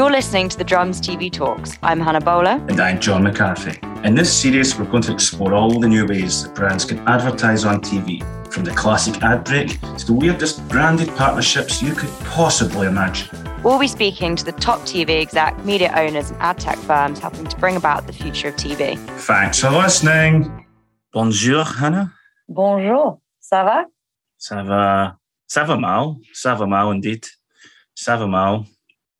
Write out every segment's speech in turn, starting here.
You're listening to the Drums TV Talks. I'm Hannah Bowler. And I'm John McCarthy. In this series, we're going to explore all the new ways that brands can advertise on TV, from the classic ad break to the weirdest branded partnerships you could possibly imagine. We'll be speaking to the top TV exec, media owners, and ad tech firms helping to bring about the future of TV. Thanks for listening. Bonjour, Hannah. Bonjour. Ça va? Ça va. Ça va mal. Ça va mal indeed. Ça va mal.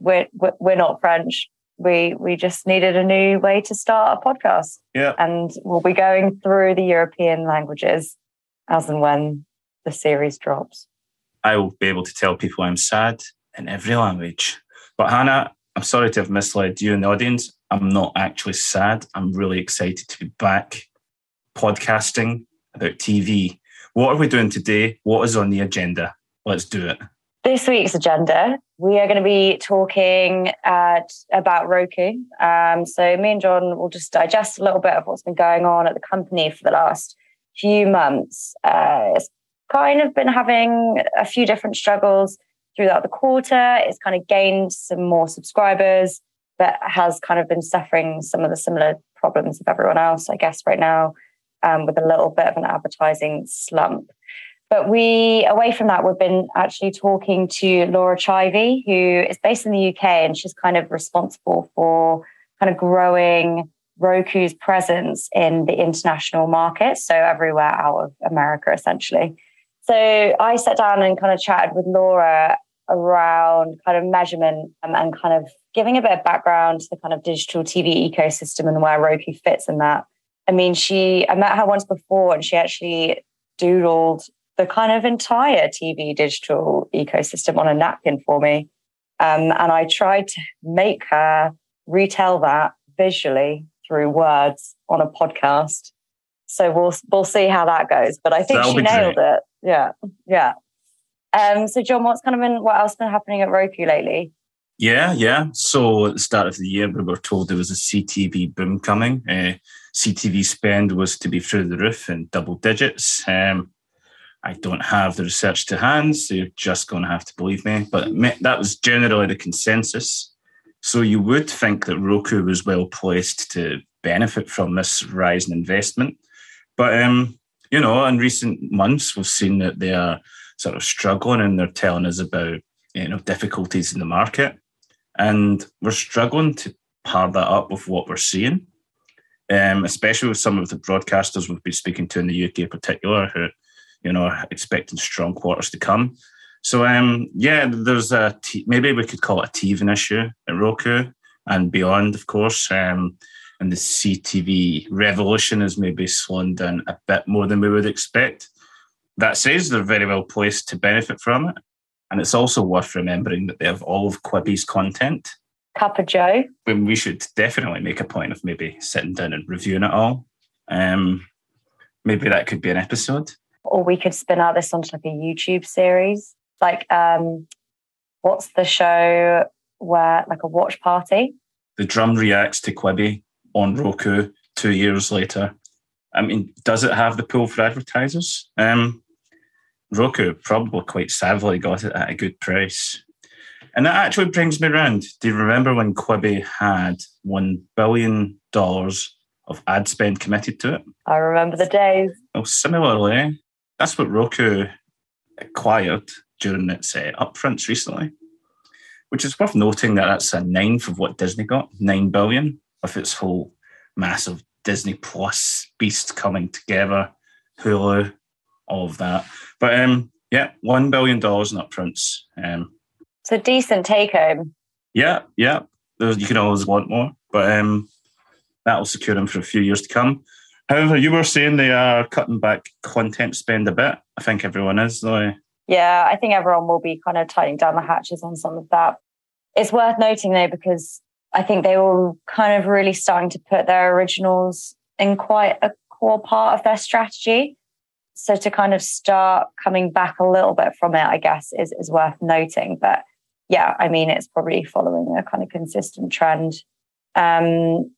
We're, we're not French. We, we just needed a new way to start a podcast. Yeah. And we'll be going through the European languages as and when the series drops. I will be able to tell people I'm sad in every language. But Hannah, I'm sorry to have misled you and the audience. I'm not actually sad. I'm really excited to be back podcasting about TV. What are we doing today? What is on the agenda? Let's do it. This week's agenda, we are going to be talking at, about Roku. Um, so, me and John will just digest a little bit of what's been going on at the company for the last few months. Uh, it's kind of been having a few different struggles throughout the quarter. It's kind of gained some more subscribers, but has kind of been suffering some of the similar problems of everyone else, I guess, right now, um, with a little bit of an advertising slump. But we, away from that, we've been actually talking to Laura Chaibi, who is based in the UK, and she's kind of responsible for kind of growing Roku's presence in the international market, so everywhere out of America, essentially. So I sat down and kind of chatted with Laura around kind of measurement and, and kind of giving a bit of background to the kind of digital TV ecosystem and where Roku fits in that. I mean, she, I met her once before and she actually doodled the kind of entire TV digital ecosystem on a napkin for me. Um, and I tried to make her retell that visually through words on a podcast. So we'll we'll see how that goes. But I think That'll she nailed great. it. Yeah, yeah. Um, so John, what's kind of been what else been happening at Roku lately? Yeah, yeah. So at the start of the year, we were told there was a CTV boom coming. Uh, CTV spend was to be through the roof in double digits. Um, I don't have the research to hand, so you're just going to have to believe me. But that was generally the consensus. So you would think that Roku was well placed to benefit from this rise in investment. But, um, you know, in recent months, we've seen that they are sort of struggling and they're telling us about, you know, difficulties in the market. And we're struggling to pair that up with what we're seeing, um, especially with some of the broadcasters we've been speaking to in the UK in particular who, you know, expecting strong quarters to come. So um, yeah, there's a t- maybe we could call it a teething issue at Roku and beyond, of course. Um, and the CTV revolution is maybe slowing down a bit more than we would expect. That says they're very well placed to benefit from it. And it's also worth remembering that they have all of Quibi's content. Cup of Joe. When we should definitely make a point of maybe sitting down and reviewing it all. Um, maybe that could be an episode. Or we could spin out this onto like a YouTube series like um what's the show where like a watch party? The drum reacts to Quibi on Roku two years later. I mean, does it have the pull for advertisers? Um, Roku probably quite savvily got it at a good price. And that actually brings me around. Do you remember when Quibi had $1 billion of ad spend committed to it? I remember the days. Well, similarly, that's what Roku acquired during its uh, upfronts recently, which is worth noting that that's a ninth of what Disney got, nine billion, with its whole massive Disney Plus beast coming together, Hulu, all of that. But um, yeah, one billion dollars in upfronts. Um, it's a decent take home. Yeah, yeah. You can always want more, but um, that'll secure them for a few years to come. However, you were saying they are cutting back content spend a bit. I think everyone is, though yeah, I think everyone will be kind of tightening down the hatches on some of that. It's worth noting though, because I think they were kind of really starting to put their originals in quite a core part of their strategy. So to kind of start coming back a little bit from it, I guess, is, is worth noting. But yeah, I mean, it's probably following a kind of consistent trend. Um,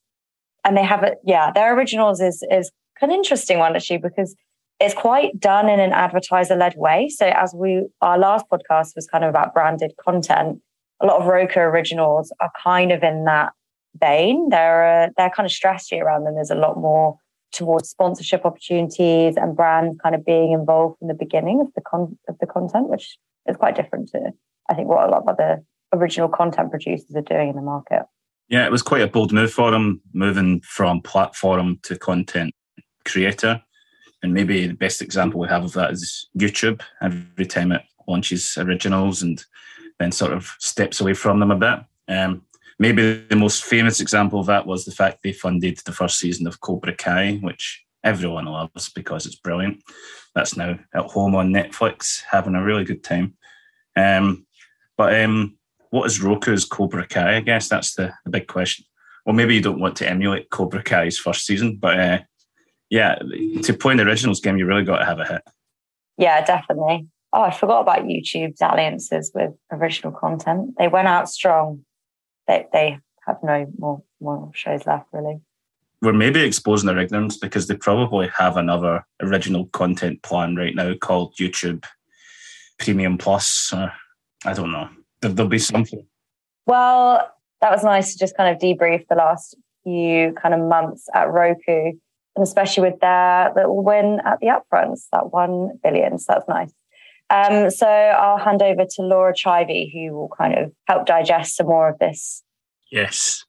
and they have it, yeah, their originals is is an interesting one actually because it's quite done in an advertiser led way. So as we our last podcast was kind of about branded content, a lot of Roku originals are kind of in that vein. They're uh, they're kind of strategy around them. There's a lot more towards sponsorship opportunities and brands kind of being involved from the beginning of the con- of the content, which is quite different to I think what a lot of other original content producers are doing in the market. Yeah, it was quite a bold move for them, moving from platform to content creator. And maybe the best example we have of that is YouTube. Every time it launches originals and then sort of steps away from them a bit. Um, maybe the most famous example of that was the fact they funded the first season of Cobra Kai, which everyone loves because it's brilliant. That's now at home on Netflix, having a really good time. Um, but um, what is Roku's Cobra Kai? I guess that's the, the big question. Well, maybe you don't want to emulate Cobra Kai's first season, but uh, yeah, to play in the originals game, you really got to have a hit. Yeah, definitely. Oh, I forgot about YouTube's alliances with original content. They went out strong. They they have no more more shows left, really. We're maybe exposing their ignorance because they probably have another original content plan right now called YouTube Premium Plus. Or, I don't know. There, there'll be something. Well, that was nice to just kind of debrief the last few kind of months at Roku and especially with their little win at the upfronts, that one billion. So that's nice. Um, so I'll hand over to Laura Chaibi, who will kind of help digest some more of this. Yes.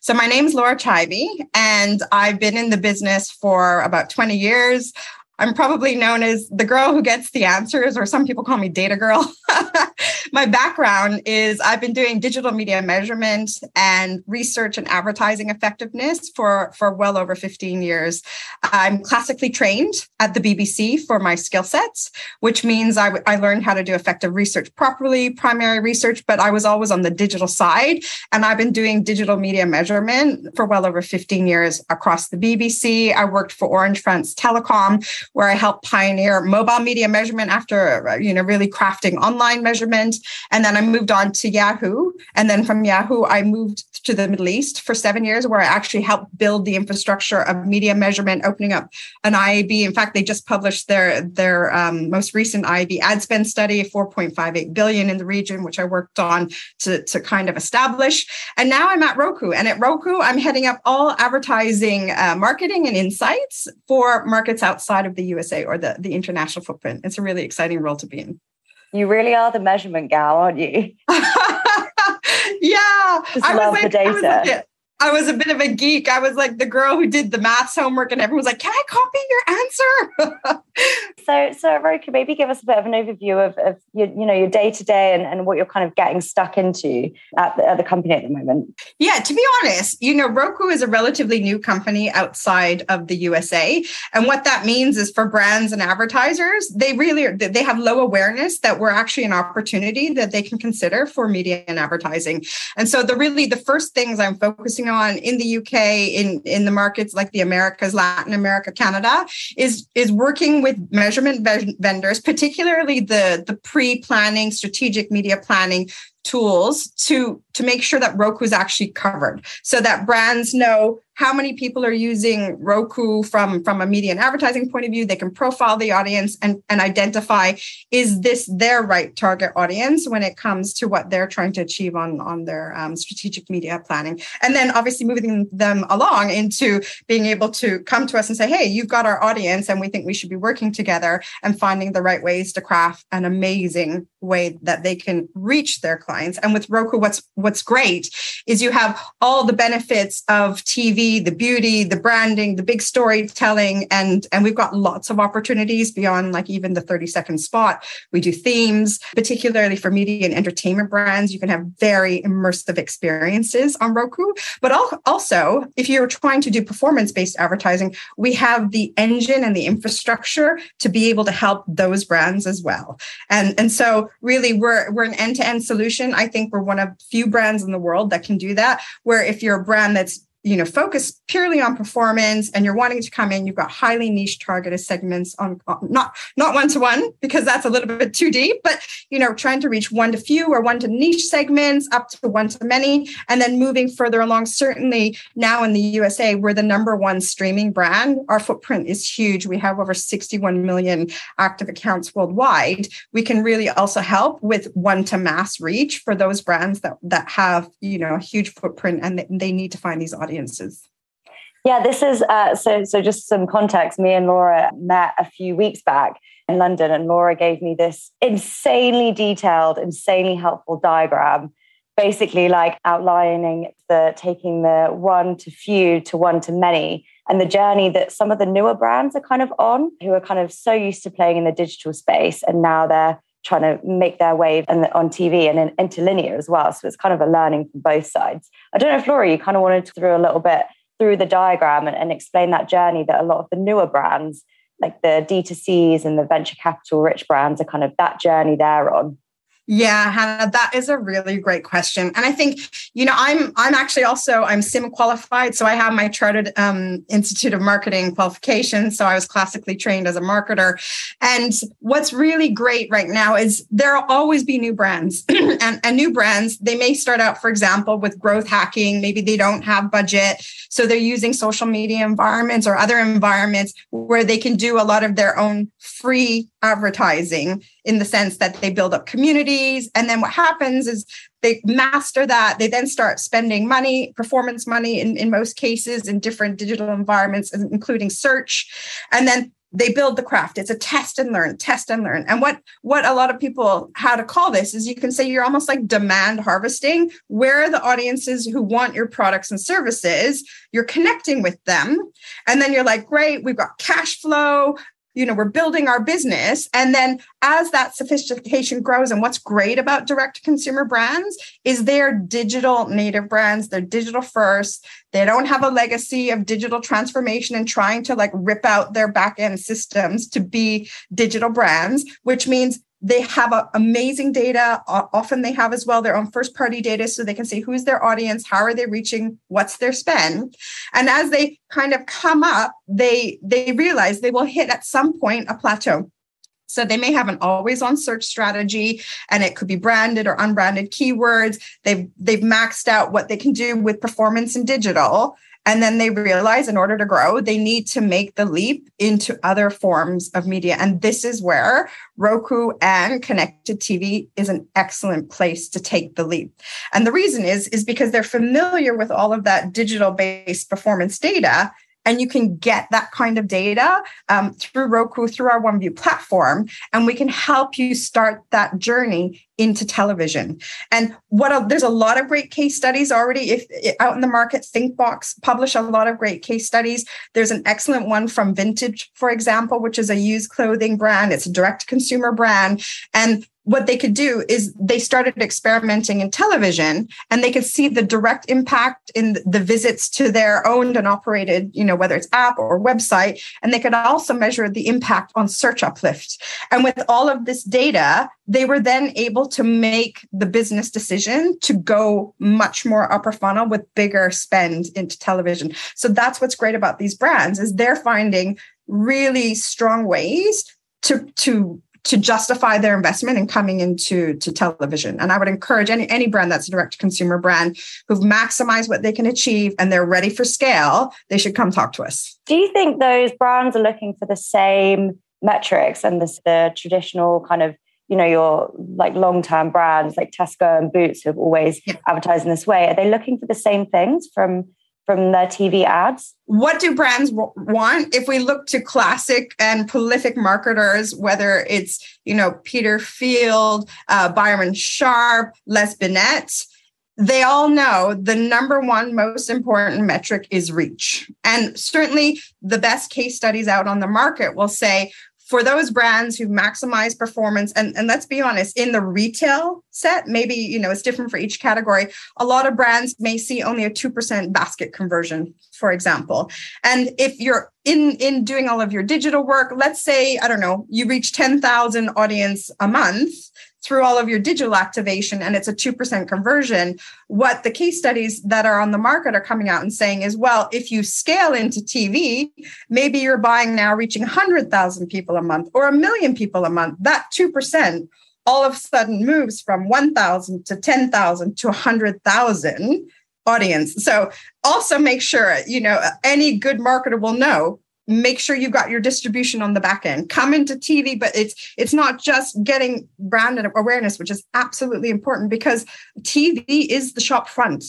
So my name is Laura Chaibi, and I've been in the business for about 20 years. I'm probably known as the girl who gets the answers, or some people call me data girl. My background is I've been doing digital media measurement and research and advertising effectiveness for, for well over 15 years. I'm classically trained at the BBC for my skill sets, which means I, I learned how to do effective research properly, primary research, but I was always on the digital side. And I've been doing digital media measurement for well over 15 years across the BBC. I worked for Orange France Telecom where I helped pioneer mobile media measurement after, you know, really crafting online measurement. And then I moved on to Yahoo. And then from Yahoo, I moved to the Middle East for seven years, where I actually helped build the infrastructure of media measurement, opening up an IAB. In fact, they just published their their um, most recent IAB ad spend study, 4.58 billion in the region, which I worked on to, to kind of establish. And now I'm at Roku, and at Roku, I'm heading up all advertising, uh, marketing, and insights for markets outside of the USA or the the international footprint. It's a really exciting role to be in. You really are the measurement gal, aren't you? yeah. Just I love like, the data. I was a bit of a geek. I was like the girl who did the maths homework, and everyone was like, "Can I copy your answer?" so, so Roku, maybe give us a bit of an overview of, of your, you know, your day to day and what you're kind of getting stuck into at the, at the company at the moment. Yeah, to be honest, you know, Roku is a relatively new company outside of the USA, and what that means is for brands and advertisers, they really are, they have low awareness that we're actually an opportunity that they can consider for media and advertising. And so, the really the first things I'm focusing on in the UK, in, in the markets like the Americas, Latin America, Canada, is, is working with measurement vendors, particularly the, the pre-planning, strategic media planning tools to to make sure that Roku is actually covered so that brands know how many people are using Roku from, from a media and advertising point of view. They can profile the audience and, and identify is this their right target audience when it comes to what they're trying to achieve on, on their um, strategic media planning. And then obviously moving them along into being able to come to us and say, hey, you've got our audience and we think we should be working together and finding the right ways to craft an amazing way that they can reach their clients. And with Roku, what's what's great is you have all the benefits of TV, the beauty, the branding, the big storytelling, and and we've got lots of opportunities beyond like even the 30 second spot. We do themes, particularly for media and entertainment brands. You can have very immersive experiences on Roku. But also, if you're trying to do performance based advertising, we have the engine and the infrastructure to be able to help those brands as well. And and so really we're we're an end to end solution. I think we're one of few brands in the world that can do that. Where if you're a brand that's you know focus purely on performance and you're wanting to come in you've got highly niche targeted segments on, on not not one to one because that's a little bit too deep but you know trying to reach one to few or one to niche segments up to one to many and then moving further along. Certainly now in the USA we're the number one streaming brand. Our footprint is huge. We have over 61 million active accounts worldwide. We can really also help with one to mass reach for those brands that that have you know a huge footprint and they need to find these audiences audiences? Yeah, this is uh, so. So, just some context. Me and Laura met a few weeks back in London, and Laura gave me this insanely detailed, insanely helpful diagram, basically like outlining the taking the one to few to one to many, and the journey that some of the newer brands are kind of on, who are kind of so used to playing in the digital space, and now they're trying to make their way and on TV and in, into linear as well. So it's kind of a learning from both sides. I don't know if Laura, you kind of wanted to through a little bit through the diagram and, and explain that journey that a lot of the newer brands, like the D2Cs and the venture capital rich brands, are kind of that journey they're on. Yeah, Hannah, that is a really great question. And I think, you know, I'm I'm actually also I'm CIM qualified. So I have my chartered um, Institute of Marketing qualification. So I was classically trained as a marketer. And what's really great right now is there'll always be new brands. and, and new brands, they may start out, for example, with growth hacking. Maybe they don't have budget. So they're using social media environments or other environments where they can do a lot of their own free advertising in the sense that they build up And then what happens is they master that. They then start spending money, performance money in, in most cases, in different digital environments, including search. And then they build the craft. It's a test and learn test and learn. And what what a lot of people how to call this is you can say you're almost like demand harvesting. Where are the audiences who want your products and services? You're connecting with them. And then you're like great we've got cash flow you know we're building our business. And then as that sophistication grows and what's great about direct to consumer brands is they're digital native brands. They're digital first. They don't have a legacy of digital transformation and trying to like rip out their back end systems to be digital brands which means they have a, amazing data. Uh, often they have as well their own first party data so they can see who's their audience, how are they reaching, what's their spend. And as they kind of come up, they they realize they will hit at some point a plateau. So they may have an always on search strategy and it could be branded or unbranded keywords. They've they've maxed out what they can do with performance and digital and then they realize in order to grow, they need to make the leap into other forms of media. And this is where Roku and connected TV is an excellent place to take the leap. And the reason is, is because they're familiar with all of that digital based performance data and you can get that kind of data um, through Roku, through our OneView platform, and we can help you start that journey into television. And what a, there's a lot of great case studies already. If out in the market, ThinkBox publish a lot of great case studies. There's an excellent one from Vinted, for example, which is a used clothing brand. It's a direct consumer brand, and what they could do is they started experimenting in television and they could see the direct impact in the visits to their owned and operated you know whether it's app or website. And they could also measure the impact on search uplift. And with all of this data they were then able to make the business decision to go much more upper funnel with bigger spend into television. So that's what's great about these brands is they're finding really strong ways to to to justify their investment in coming into to television. And I would encourage any, any brand that's a direct to consumer brand who've maximized what they can achieve and they're ready for scale, they should come talk to us. Do you think those brands are looking for the same metrics and this, the traditional kind of you know your like long-term brands like Tesco and Boots who have always yeah. advertised in this way are they looking for the same things from from the TV ads? What do brands want? If we look to classic and prolific marketers, whether it's you know Peter Field, uh, Byron Sharp, Les Binet, they all know the number one most important metric is reach. And certainly the best case studies out on the market will say for those brands who maximize performance and, and let's be honest in the retail set maybe you know it's different for each category. A lot of brands may see only a 2% basket conversion for example. And if you're in in doing all of your digital work let's say i don't know you reach 10,000 audience a month through all of your digital activation and it's a 2% conversion, what the case studies that are on the market are coming out and saying is, well, if you scale into TV, maybe you're buying now reaching 100,000 people a month or a million people a month. That 2% all of a sudden moves from 1,000 to 10,000 to 100,000 audience. So also make sure, you know, any good marketer will know make sure you've got your distribution on the back end. Come into tv but it's it's not just getting brand awareness which is absolutely important because tv is the shop front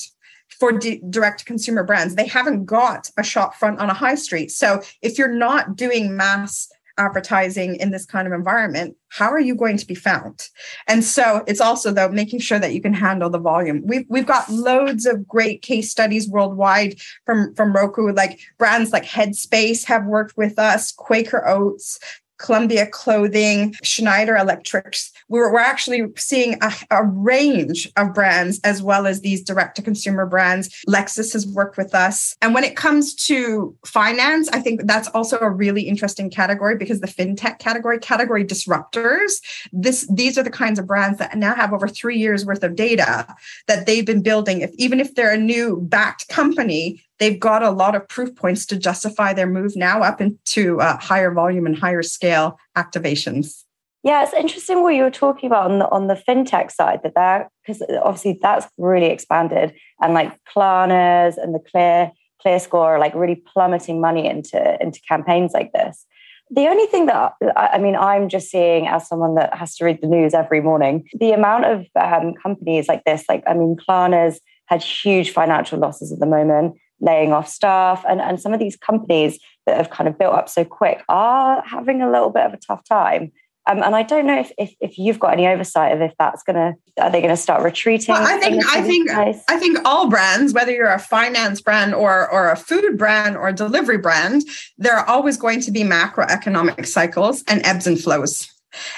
for d- direct consumer brands. They haven't got a shop front on a high street. So if you're not doing mass advertising in this kind of environment, how are you going to be found? And so it's also though making sure that you can handle the volume. We've we've got loads of great case studies worldwide from from Roku, like brands like Headspace have worked with us, Quaker Oats, Columbia Clothing, Schneider Electrics. We're, we're actually seeing a, a range of brands as well as these direct to consumer brands. Lexus has worked with us. And when it comes to finance, I think that's also a really interesting category because the fintech category, category disruptors, this these are the kinds of brands that now have over three years worth of data that they've been building. If even if they're a new backed company, they've got a lot of proof points to justify their move now up into uh, higher volume and higher scale activations. Yeah, it's interesting what you were talking about on the on the fintech side that that because obviously that's really expanded and like Klarna's and the Clear Clear Score are like really plummeting money into into campaigns like this. The only thing that I mean, I'm just seeing as someone that has to read the news every morning, the amount of um, companies like this, like I mean, Klarna's had huge financial losses at the moment laying off staff. And, and some of these companies that have kind of built up so quick are having a little bit of a tough time. Um, and I don't know if, if, if you've got any oversight of if that's gonna are they going to start retreating? Well, I think I think place? I think all brands, whether you're a finance brand or or a food brand or a delivery brand, there are always going to be macroeconomic cycles and ebbs and flows.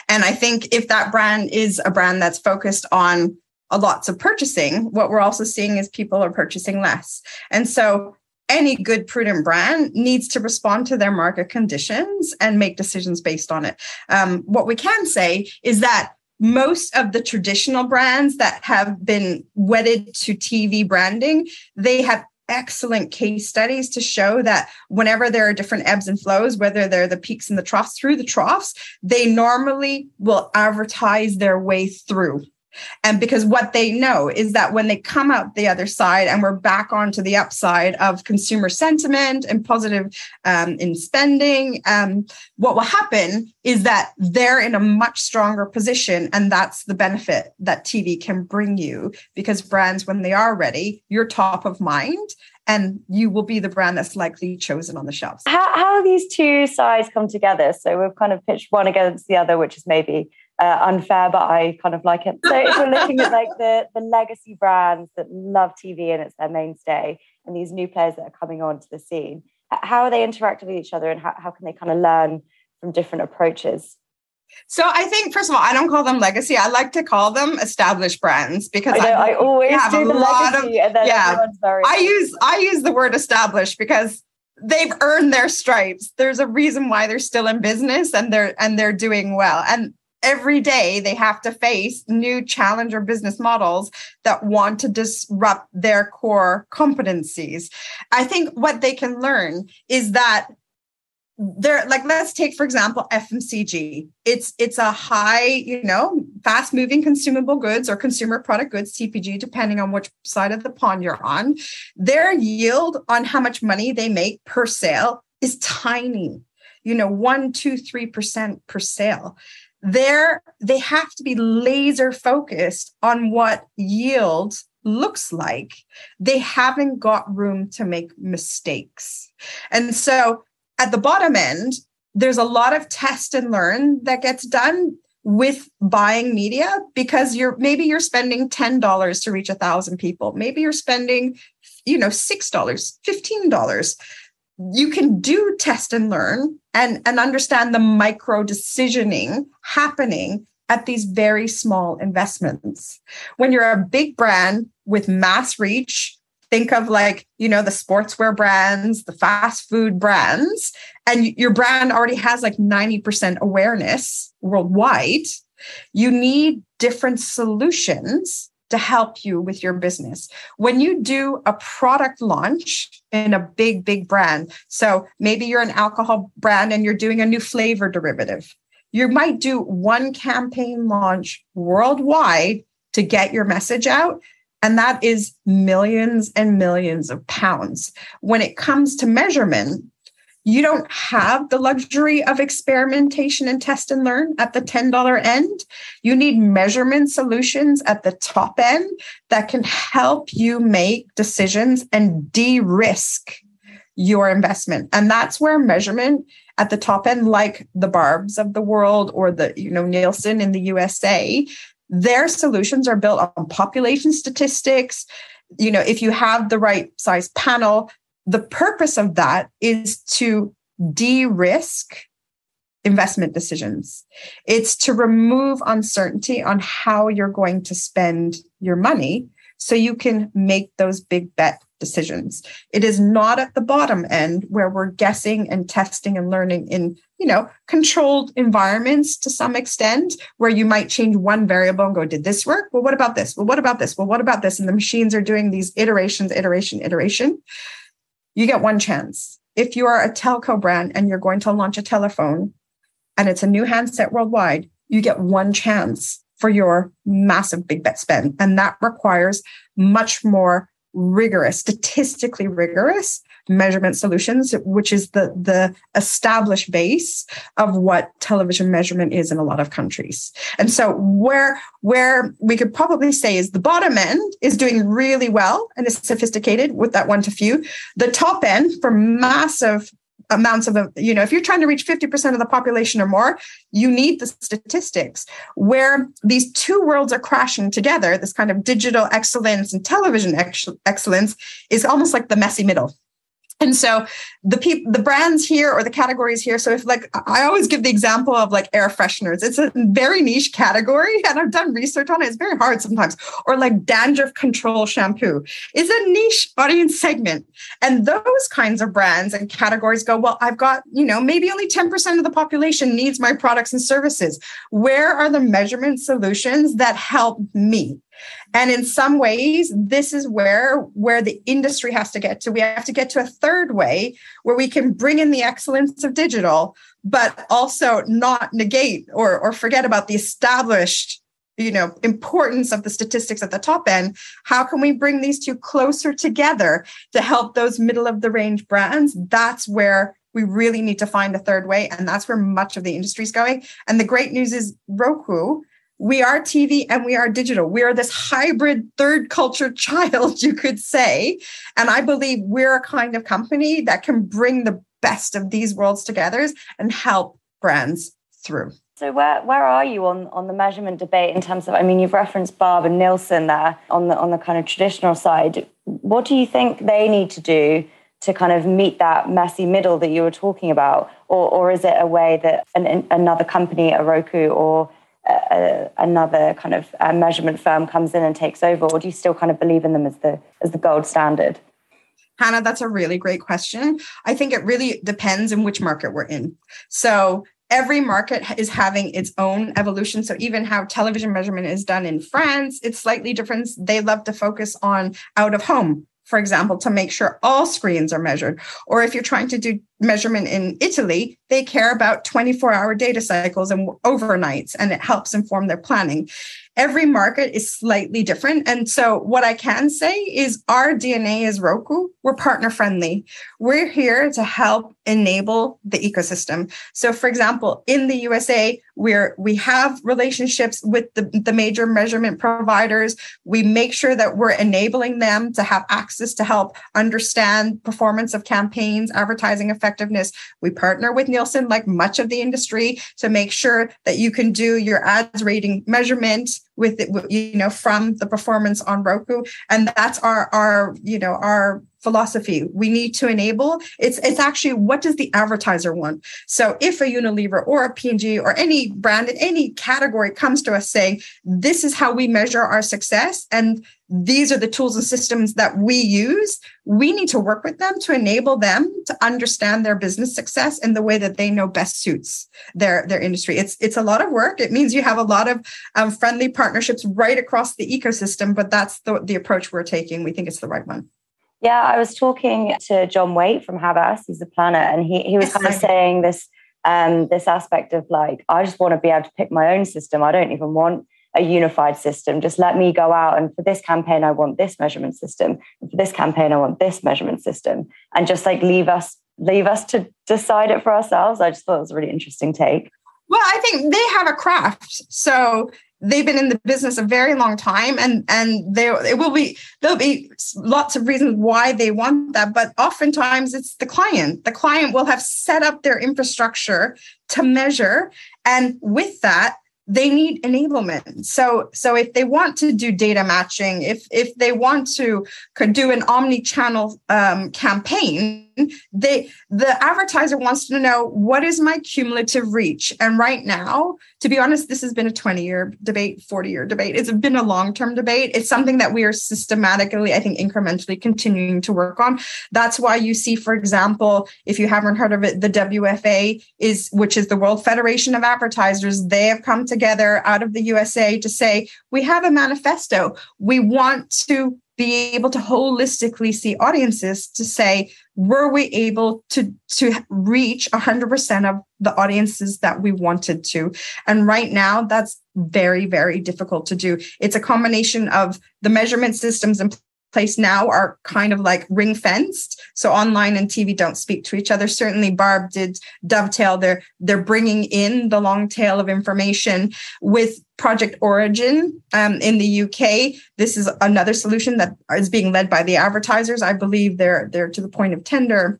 And I think if that brand is a brand that's focused on lots of purchasing, what we're also seeing is people are purchasing less. And so any good prudent brand needs to respond to their market conditions and make decisions based on it. Um, what we can say is that most of the traditional brands that have been wedded to TV branding, they have excellent case studies to show that whenever there are different ebbs and flows, whether they're the peaks and the troughs through the troughs, they normally will advertise their way through and because what they know is that when they come out the other side and we're back onto the upside of consumer sentiment and positive um, in spending, um, what will happen is that they're in a much stronger position. And that's the benefit that TV can bring you because brands, when they are ready, you're top of mind and you will be the brand that's likely chosen on the shelves. How, how these two sides come together? So we've kind of pitched one against the other, which is maybe uh, unfair, but I kind of like it. So if we're looking at like the the legacy brands that love TV and it's their mainstay, and these new players that are coming onto the scene, how are they interacting with each other, and how, how can they kind of learn from different approaches? So I think, first of all, I don't call them legacy. I like to call them established brands because I, know, I, I always have do a lot of yeah. I use I use the word established because they've earned their stripes. There's a reason why they're still in business and they're and they're doing well. And every day they have to face new challenger business models that want to disrupt their core competencies. I think what they can learn is that they're like let's take for example FMCG it's it's a high you know fast moving consumable goods or consumer product goods CPG depending on which side of the pond you're on. Their yield on how much money they make per sale is tiny you know one two three percent per sale they're they have to be laser focused on what yield looks like. They haven't got room to make mistakes. And so at the bottom end there's a lot of test and learn that gets done with buying media because you're maybe you're spending $10 to reach a thousand people. Maybe you're spending you know $6 $15 you can do test and learn and, and understand the micro decisioning happening at these very small investments. When you're a big brand with mass reach, think of like, you know, the sportswear brands, the fast food brands, and your brand already has like 90% awareness worldwide. You need different solutions to help you with your business. When you do a product launch in a big, big brand, so maybe you're an alcohol brand and you're doing a new flavor derivative, you might do one campaign launch worldwide to get your message out. And that is millions and millions of pounds. When it comes to measurement, you don't have the luxury of experimentation and test and learn at the $10 end. You need measurement solutions at the top end that can help you make decisions and de risk your investment. And that's where measurement at the top end, like the Barbs of the world or the, you know, Nielsen in the USA, their solutions are built on population statistics. You know, if you have the right size panel, the purpose of that is to de risk investment decisions. It's to remove uncertainty on how you're going to spend your money so you can make those big bet decisions. It is not at the bottom end where we're guessing and testing and learning in, you know, controlled environments to some extent where you might change one variable and go, did this work? Well, what about this? Well, what about this? Well, what about this? And the machines are doing these iterations, iteration, iteration you get one chance. If you are a telco brand and you're going to launch a telephone and it's a new handset worldwide, you get one chance for your massive big bet spend. And that requires much more rigorous, statistically rigorous measurement solutions, which is the, the established base of what television measurement is in a lot of countries. And so where, where we could probably say is the bottom end is doing really well and is sophisticated with that one to few. The top end for massive amounts of you know, if you're trying to reach 50% of the population or more, you need the statistics. Where these two worlds are crashing together, this kind of digital excellence and television ex- excellence is almost like the messy middle. And so the people, the brands here or the categories here. So if like I always give the example of like air fresheners, it's a very niche category, and I've done research on it. It's very hard sometimes. Or like dandruff control shampoo is a niche audience segment, and those kinds of brands and categories go well. I've got you know maybe only ten percent of the population needs my products and services. Where are the measurement solutions that help me? And in some ways, this is where, where the industry has to get to. We have to get to a third way where we can bring in the excellence of digital, but also not negate or, or forget about the established you know importance of the statistics at the top end. How can we bring these two closer together to help those middle of the range brands? That's where we really need to find a third way and that's where much of the industry is going. And the great news is roku we are TV and we are digital. We are this hybrid third culture child, you could say. And I believe we're a kind of company that can bring the best of these worlds together and help brands through. So where where are you on, on the measurement debate in terms of I mean you've referenced Barb and Nielsen there on the on the kind of traditional side. What do you think they need to do to kind of meet that messy middle that you were talking about? Or or is it a way that an, another company, a Roku or a, another kind of measurement firm comes in and takes over, or do you still kind of believe in them as the as the gold standard? Hannah, that's a really great question. I think it really depends in which market we're in. So every market is having its own evolution. So even how television measurement is done in France, it's slightly different. They love to focus on out of home for example, to make sure all screens are measured. Or if you're trying to do measurement in Italy, they care about 24 hour data cycles and overnights, and it helps inform their planning. Every market is slightly different. And so, what I can say is our DNA is Roku. We're partner friendly. We're here to help enable the ecosystem. So, for example, in the USA, we're we have relationships with the, the major measurement providers. We make sure that we're enabling them to have access to help understand performance of campaigns, advertising effectiveness. We partner with Nielsen, like much of the industry, to make sure that you can do your ads rating measurement with it, you know, from the performance on Roku. And that's our, our, you know, our philosophy. We need to enable. It's it's actually what does the advertiser want? So if a Unilever or a P&G or any brand in any category comes to us saying, this is how we measure our success and these are the tools and systems that we use. We need to work with them to enable them to understand their business success in the way that they know best suits their, their industry. It's it's a lot of work. It means you have a lot of um, friendly partnerships right across the ecosystem, but that's the, the approach we're taking. We think it's the right one. Yeah, I was talking to John Waite from Havas, he's a planner, and he, he was kind of saying this um, this aspect of like, I just want to be able to pick my own system. I don't even want a unified system. Just let me go out and for this campaign, I want this measurement system. And for this campaign, I want this measurement system. And just like leave us, leave us to decide it for ourselves. I just thought it was a really interesting take. Well, I think they have a craft. So they've been in the business a very long time and and there it will be there'll be lots of reasons why they want that but oftentimes it's the client the client will have set up their infrastructure to measure and with that they need enablement. So so if they want to do data matching if if they want to could do an omni-channel um, campaign they the advertiser wants to know what is my cumulative reach? And right now to be honest this has been a 20 year debate 40 year debate. It's been a long term debate. It's something that we are systematically i think incrementally continuing to work on. That's why you see for example if you haven't heard of it the wfa is which is the world federation of advertisers. They have come together out of the usa to say we have a manifesto. We want to be able to holistically see audiences to say were we able to to reach 100% of the audiences that we wanted to? And right now that's very very difficult to do. It's a combination of the measurement systems in place now are kind of like ring fenced so online and tv don't speak to each other. Certainly barb did dovetail they're they're bringing in the long tail of information with project origin um, in the uk this is another solution that is being led by the advertisers. I believe they're they're to the point of tender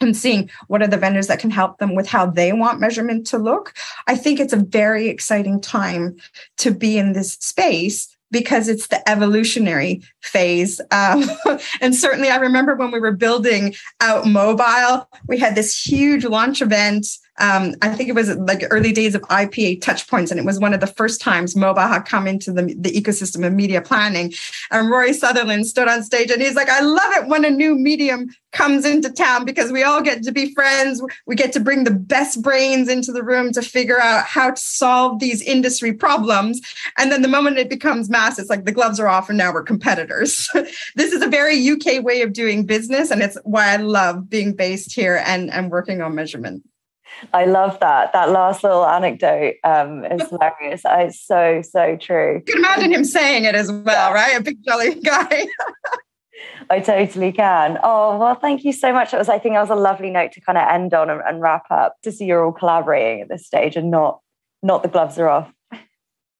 and seeing what are the vendors that can help them with how they want measurement to look. I think it's a very exciting time to be in this space because it's the evolutionary phase. Um, and certainly, I remember when we were building out mobile, we had this huge launch event um, I think it was like early days of IPA touchpoints, and it was one of the first times mobile had come into the, the ecosystem of media planning. And Rory Sutherland stood on stage and he's like, I love it when a new medium comes into town because we all get to be friends. We get to bring the best brains into the room to figure out how to solve these industry problems. And then the moment it becomes mass, it's like the gloves are off and now we're competitors. this is a very UK way of doing business. And it's why I love being based here and, and working on measurement. I love that. That last little anecdote um, is hilarious. It's so, so true. You can imagine him saying it as well, right? A big jolly guy. I totally can. Oh, well, thank you so much. It was, I think, that was a lovely note to kind of end on and, and wrap up to see you're all collaborating at this stage and not not the gloves are off.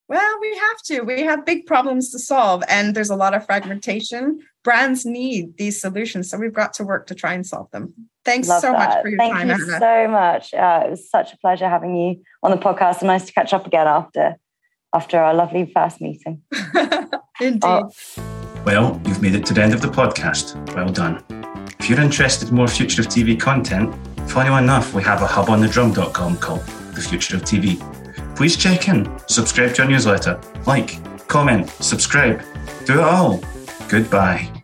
Well, we have to. We have big problems to solve, and there's a lot of fragmentation. Brands need these solutions, so we've got to work to try and solve them. Thanks Love so that. much for your Thank time. Thank you Anna. so much. Uh, it was such a pleasure having you on the podcast, and nice to catch up again after after our lovely first meeting. Indeed. Oh. Well, you've made it to the end of the podcast. Well done. If you're interested in more Future of TV content, funny enough, we have a hub on the drum.com called The Future of TV please check in, subscribe to our newsletter, like, comment, subscribe, do it all. Goodbye.